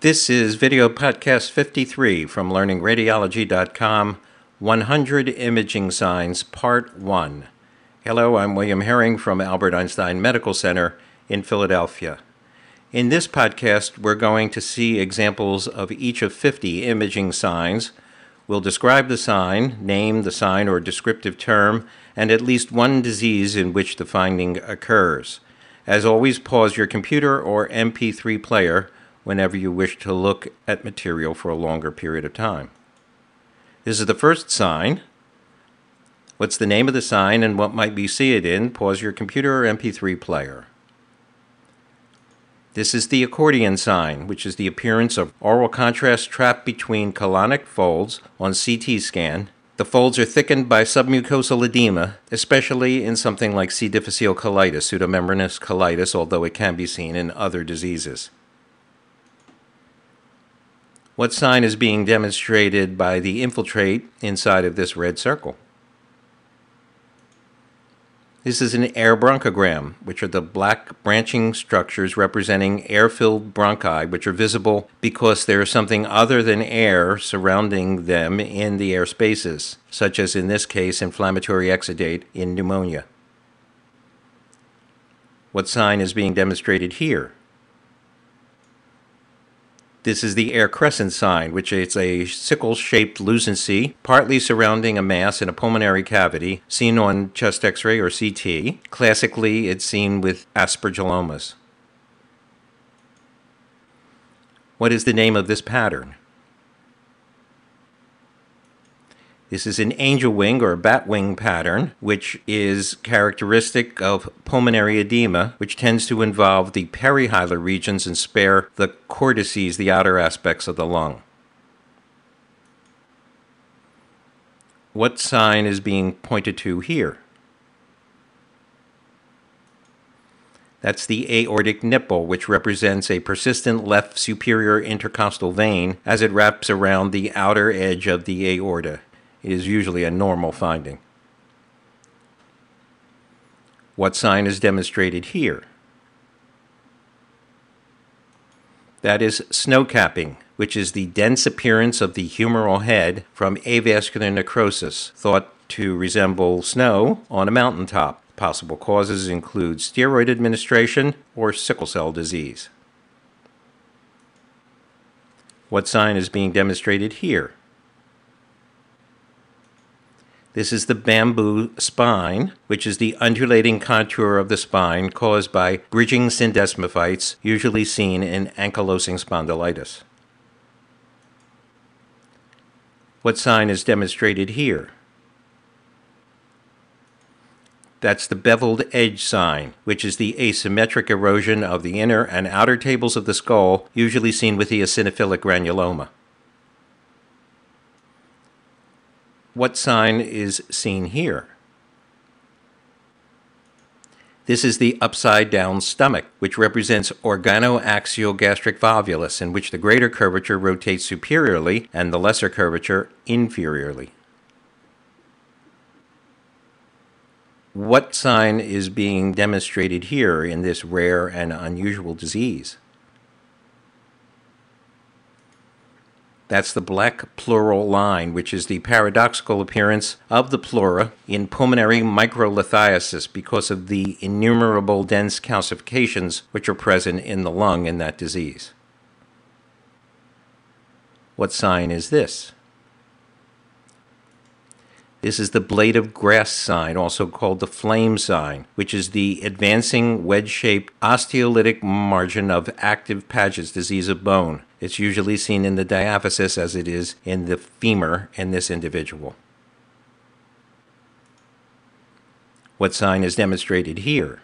This is video podcast 53 from learningradiology.com 100 Imaging Signs, Part 1. Hello, I'm William Herring from Albert Einstein Medical Center in Philadelphia. In this podcast, we're going to see examples of each of 50 imaging signs. We'll describe the sign, name the sign or descriptive term, and at least one disease in which the finding occurs. As always, pause your computer or MP3 player whenever you wish to look at material for a longer period of time. This is the first sign. What's the name of the sign and what might we see it in? Pause your computer or MP3 player. This is the accordion sign, which is the appearance of oral contrast trapped between colonic folds on CT scan. The folds are thickened by submucosal edema, especially in something like C. difficile colitis, pseudomembranous colitis, although it can be seen in other diseases. What sign is being demonstrated by the infiltrate inside of this red circle? This is an air bronchogram, which are the black branching structures representing air filled bronchi, which are visible because there is something other than air surrounding them in the air spaces, such as in this case, inflammatory exudate in pneumonia. What sign is being demonstrated here? This is the air crescent sign, which is a sickle shaped lucency, partly surrounding a mass in a pulmonary cavity, seen on chest x ray or CT. Classically, it's seen with aspergillomas. What is the name of this pattern? This is an angel wing or bat wing pattern, which is characteristic of pulmonary edema, which tends to involve the perihilar regions and spare the cortices, the outer aspects of the lung. What sign is being pointed to here? That's the aortic nipple, which represents a persistent left superior intercostal vein as it wraps around the outer edge of the aorta is usually a normal finding. What sign is demonstrated here? That is snow capping, which is the dense appearance of the humeral head from avascular necrosis, thought to resemble snow on a mountaintop. Possible causes include steroid administration or sickle cell disease. What sign is being demonstrated here? This is the bamboo spine, which is the undulating contour of the spine caused by bridging syndesmophytes, usually seen in ankylosing spondylitis. What sign is demonstrated here? That's the beveled edge sign, which is the asymmetric erosion of the inner and outer tables of the skull, usually seen with the eosinophilic granuloma. What sign is seen here? This is the upside down stomach, which represents organoaxial gastric volvulus, in which the greater curvature rotates superiorly and the lesser curvature inferiorly. What sign is being demonstrated here in this rare and unusual disease? That's the black pleural line, which is the paradoxical appearance of the pleura in pulmonary microlithiasis because of the innumerable dense calcifications which are present in the lung in that disease. What sign is this? This is the blade of grass sign, also called the flame sign, which is the advancing wedge shaped osteolytic margin of active Paget's disease of bone. It's usually seen in the diaphysis as it is in the femur in this individual. What sign is demonstrated here?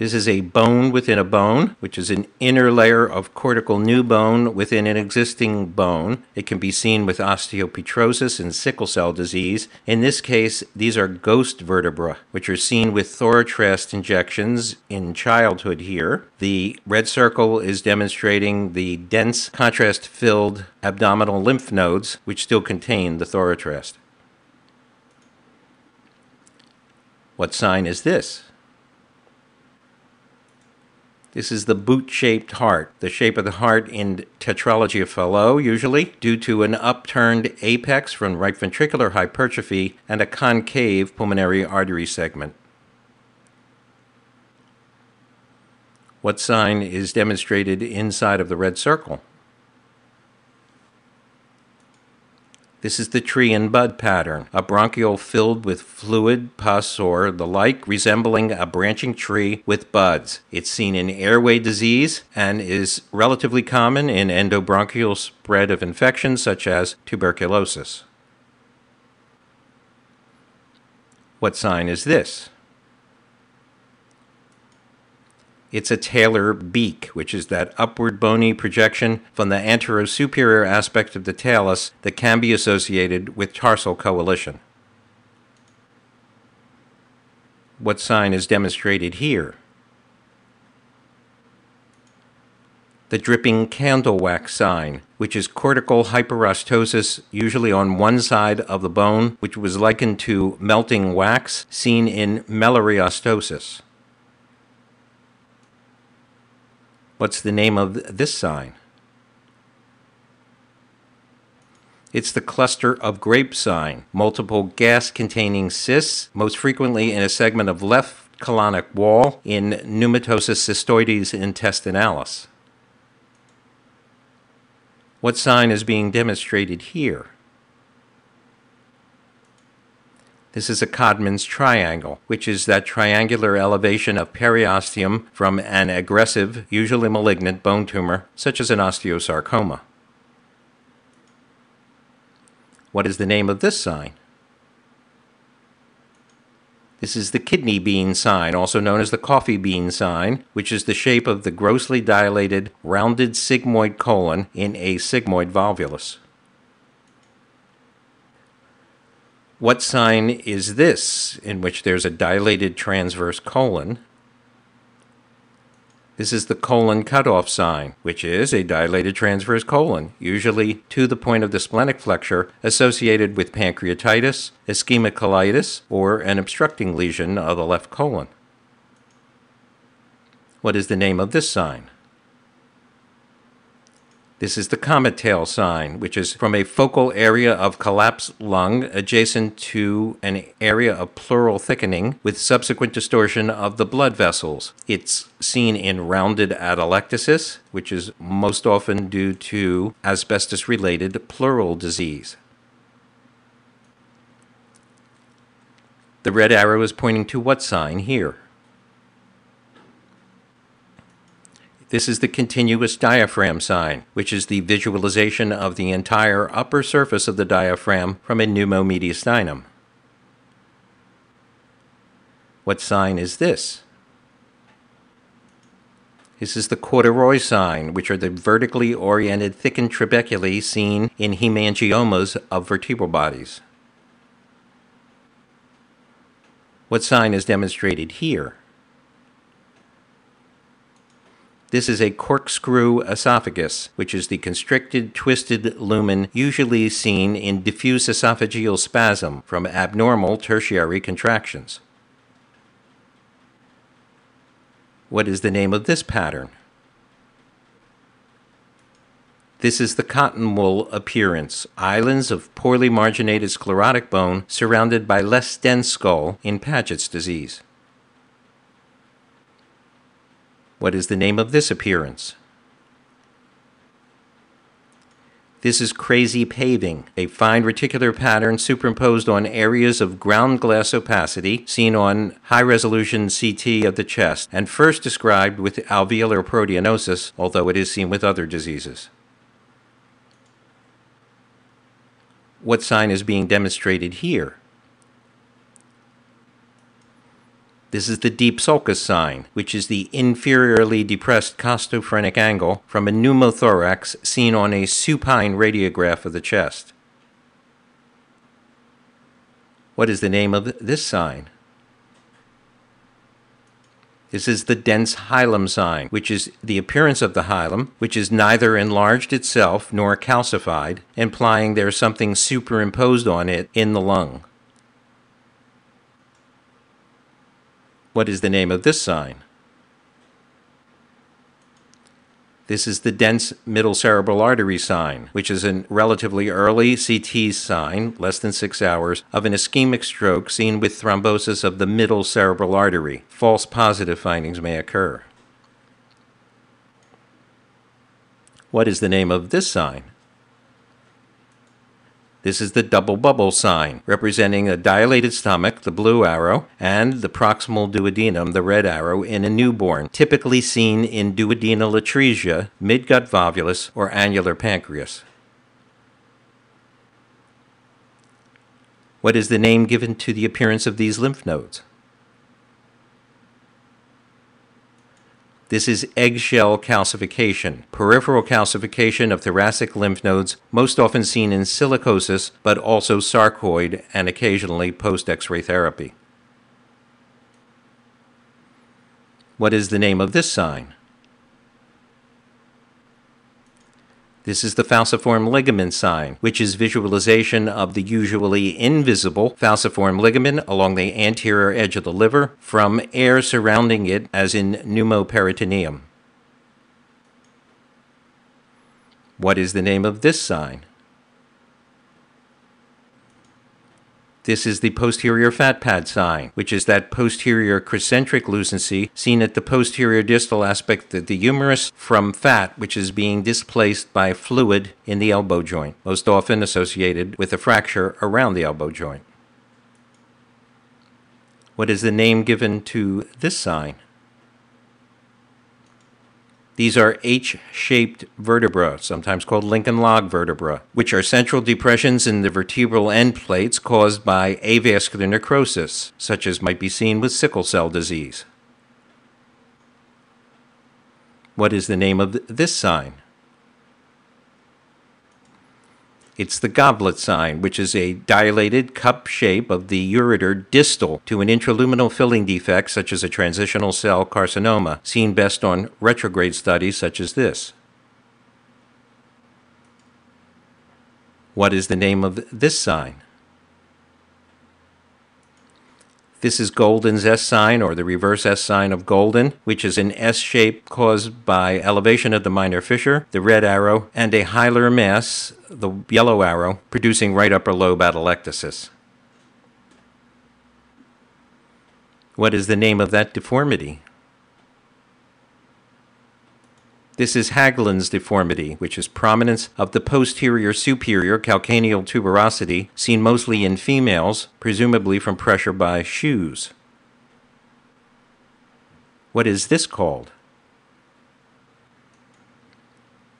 This is a bone within a bone, which is an inner layer of cortical new bone within an existing bone. It can be seen with osteopetrosis and sickle cell disease. In this case, these are ghost vertebra, which are seen with thorotrast injections in childhood here. The red circle is demonstrating the dense contrast filled abdominal lymph nodes, which still contain the thorotrast. What sign is this? This is the boot shaped heart, the shape of the heart in tetralogy of Fallot, usually, due to an upturned apex from right ventricular hypertrophy and a concave pulmonary artery segment. What sign is demonstrated inside of the red circle? This is the tree and bud pattern, a bronchiole filled with fluid, pus, or the like, resembling a branching tree with buds. It's seen in airway disease and is relatively common in endobronchial spread of infections such as tuberculosis. What sign is this? It's a talar beak, which is that upward bony projection from the anterosuperior aspect of the talus that can be associated with tarsal coalition. What sign is demonstrated here? The dripping candle wax sign, which is cortical hyperostosis, usually on one side of the bone, which was likened to melting wax seen in melorheostosis. What's the name of this sign? It's the cluster of grape sign, multiple gas containing cysts, most frequently in a segment of left colonic wall in pneumatosis cystoides intestinalis. What sign is being demonstrated here? This is a Codman's triangle, which is that triangular elevation of periosteum from an aggressive, usually malignant bone tumor, such as an osteosarcoma. What is the name of this sign? This is the kidney bean sign, also known as the coffee bean sign, which is the shape of the grossly dilated, rounded sigmoid colon in a sigmoid volvulus. What sign is this in which there's a dilated transverse colon? This is the colon cutoff sign, which is a dilated transverse colon, usually to the point of the splenic flexure, associated with pancreatitis, ischemic colitis, or an obstructing lesion of the left colon. What is the name of this sign? This is the comet tail sign, which is from a focal area of collapsed lung adjacent to an area of pleural thickening with subsequent distortion of the blood vessels. It's seen in rounded atelectasis, which is most often due to asbestos related pleural disease. The red arrow is pointing to what sign here? This is the continuous diaphragm sign, which is the visualization of the entire upper surface of the diaphragm from a pneumomediastinum. What sign is this? This is the corduroy sign, which are the vertically oriented thickened trabeculae seen in hemangiomas of vertebral bodies. What sign is demonstrated here? This is a corkscrew esophagus, which is the constricted, twisted lumen usually seen in diffuse esophageal spasm from abnormal tertiary contractions. What is the name of this pattern? This is the cotton wool appearance, islands of poorly marginated sclerotic bone surrounded by less dense skull in Paget's disease. What is the name of this appearance? This is crazy paving, a fine reticular pattern superimposed on areas of ground glass opacity seen on high resolution CT of the chest and first described with alveolar proteinosis, although it is seen with other diseases. What sign is being demonstrated here? This is the deep sulcus sign, which is the inferiorly depressed costophrenic angle from a pneumothorax seen on a supine radiograph of the chest. What is the name of this sign? This is the dense hilum sign, which is the appearance of the hilum, which is neither enlarged itself nor calcified, implying there is something superimposed on it in the lung. What is the name of this sign? This is the dense middle cerebral artery sign, which is a relatively early CT sign, less than six hours, of an ischemic stroke seen with thrombosis of the middle cerebral artery. False positive findings may occur. What is the name of this sign? This is the double bubble sign, representing a dilated stomach, the blue arrow, and the proximal duodenum, the red arrow, in a newborn, typically seen in duodenal atresia, midgut volvulus, or annular pancreas. What is the name given to the appearance of these lymph nodes? This is eggshell calcification, peripheral calcification of thoracic lymph nodes, most often seen in silicosis, but also sarcoid and occasionally post X ray therapy. What is the name of this sign? This is the falciform ligament sign, which is visualization of the usually invisible falciform ligament along the anterior edge of the liver from air surrounding it, as in pneumoperitoneum. What is the name of this sign? This is the posterior fat pad sign, which is that posterior crescentric lucency seen at the posterior distal aspect of the humerus from fat, which is being displaced by fluid in the elbow joint, most often associated with a fracture around the elbow joint. What is the name given to this sign? These are H shaped vertebra, sometimes called Lincoln log vertebra, which are central depressions in the vertebral end plates caused by avascular necrosis, such as might be seen with sickle cell disease. What is the name of this sign? It's the goblet sign, which is a dilated cup shape of the ureter distal to an intraluminal filling defect, such as a transitional cell carcinoma, seen best on retrograde studies such as this. What is the name of this sign? This is Golden's S sign or the reverse S sign of Golden, which is an S shape caused by elevation of the minor fissure, the red arrow, and a hilar mass, the yellow arrow, producing right upper lobe atelectasis. What is the name of that deformity? This is Haglund's deformity, which is prominence of the posterior superior calcaneal tuberosity, seen mostly in females, presumably from pressure by shoes. What is this called?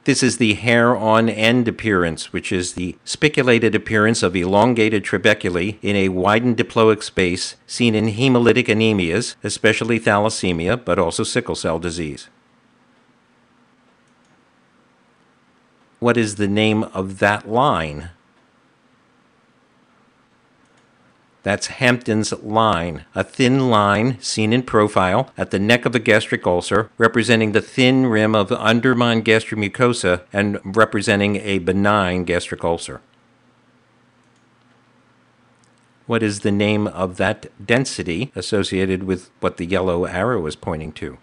This is the hair on end appearance, which is the spiculated appearance of elongated trabeculae in a widened diploic space seen in hemolytic anemias, especially thalassemia, but also sickle cell disease. What is the name of that line? That's Hampton's line, a thin line seen in profile at the neck of a gastric ulcer, representing the thin rim of undermined gastric mucosa and representing a benign gastric ulcer. What is the name of that density associated with what the yellow arrow is pointing to?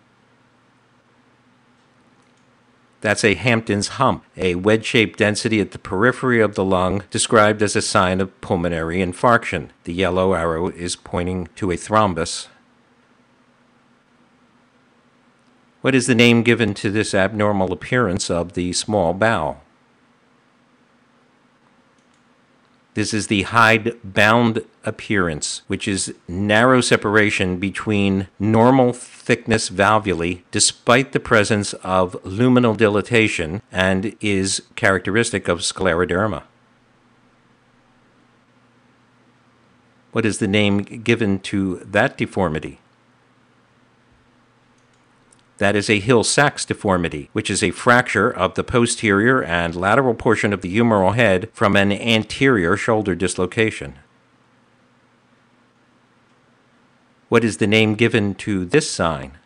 That's a Hampton's hump, a wedge shaped density at the periphery of the lung, described as a sign of pulmonary infarction. The yellow arrow is pointing to a thrombus. What is the name given to this abnormal appearance of the small bowel? This is the hide bound appearance, which is narrow separation between normal thickness valvulae despite the presence of luminal dilatation and is characteristic of scleroderma. What is the name given to that deformity? That is a Hill Sachs deformity, which is a fracture of the posterior and lateral portion of the humeral head from an anterior shoulder dislocation. What is the name given to this sign?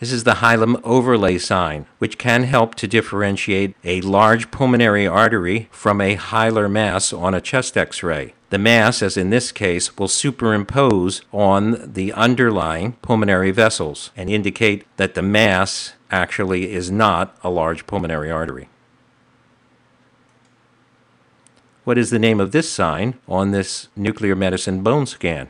This is the hilum overlay sign, which can help to differentiate a large pulmonary artery from a hilar mass on a chest x ray. The mass, as in this case, will superimpose on the underlying pulmonary vessels and indicate that the mass actually is not a large pulmonary artery. What is the name of this sign on this nuclear medicine bone scan?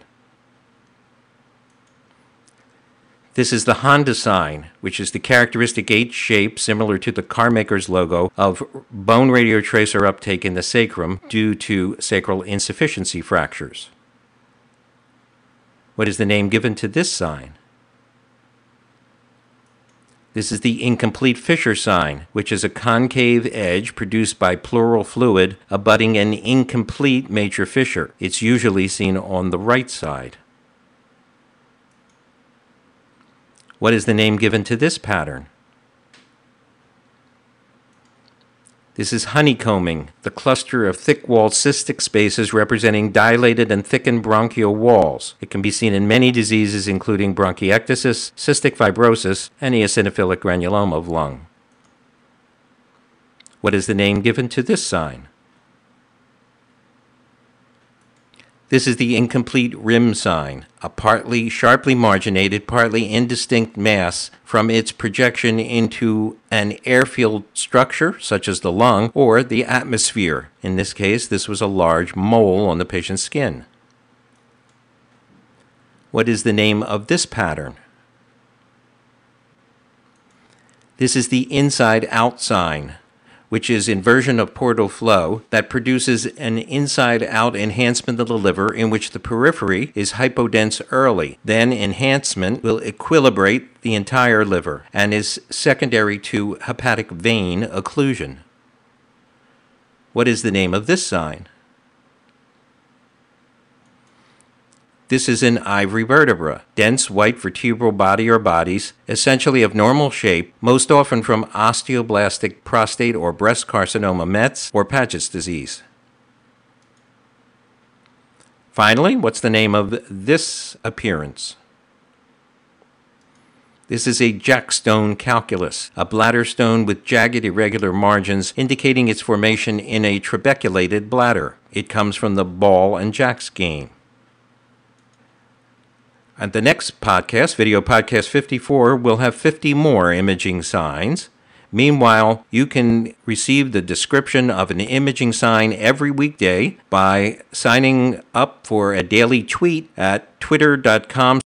This is the Honda sign, which is the characteristic H shape similar to the carmaker's logo of bone radiotracer uptake in the sacrum due to sacral insufficiency fractures. What is the name given to this sign? This is the incomplete fissure sign, which is a concave edge produced by pleural fluid abutting an incomplete major fissure. It's usually seen on the right side. What is the name given to this pattern? This is honeycombing, the cluster of thick walled cystic spaces representing dilated and thickened bronchial walls. It can be seen in many diseases, including bronchiectasis, cystic fibrosis, and eosinophilic granuloma of lung. What is the name given to this sign? This is the incomplete rim sign, a partly sharply marginated, partly indistinct mass from its projection into an airfield structure, such as the lung or the atmosphere. In this case, this was a large mole on the patient's skin. What is the name of this pattern? This is the inside out sign, which is inversion of portal flow that produces an inside out enhancement of the liver in which the periphery is hypodense early. Then enhancement will equilibrate the entire liver and is secondary to hepatic vein occlusion. What is the name of this sign? This is an ivory vertebra, dense white vertebral body or bodies, essentially of normal shape, most often from osteoblastic prostate or breast carcinoma METS or Paget's disease. Finally, what's the name of this appearance? This is a jackstone calculus, a bladder stone with jagged irregular margins indicating its formation in a trabeculated bladder. It comes from the ball and jacks game. And the next podcast, video podcast 54, we'll have 50 more imaging signs. Meanwhile, you can receive the description of an imaging sign every weekday by signing up for a daily tweet at twitter.com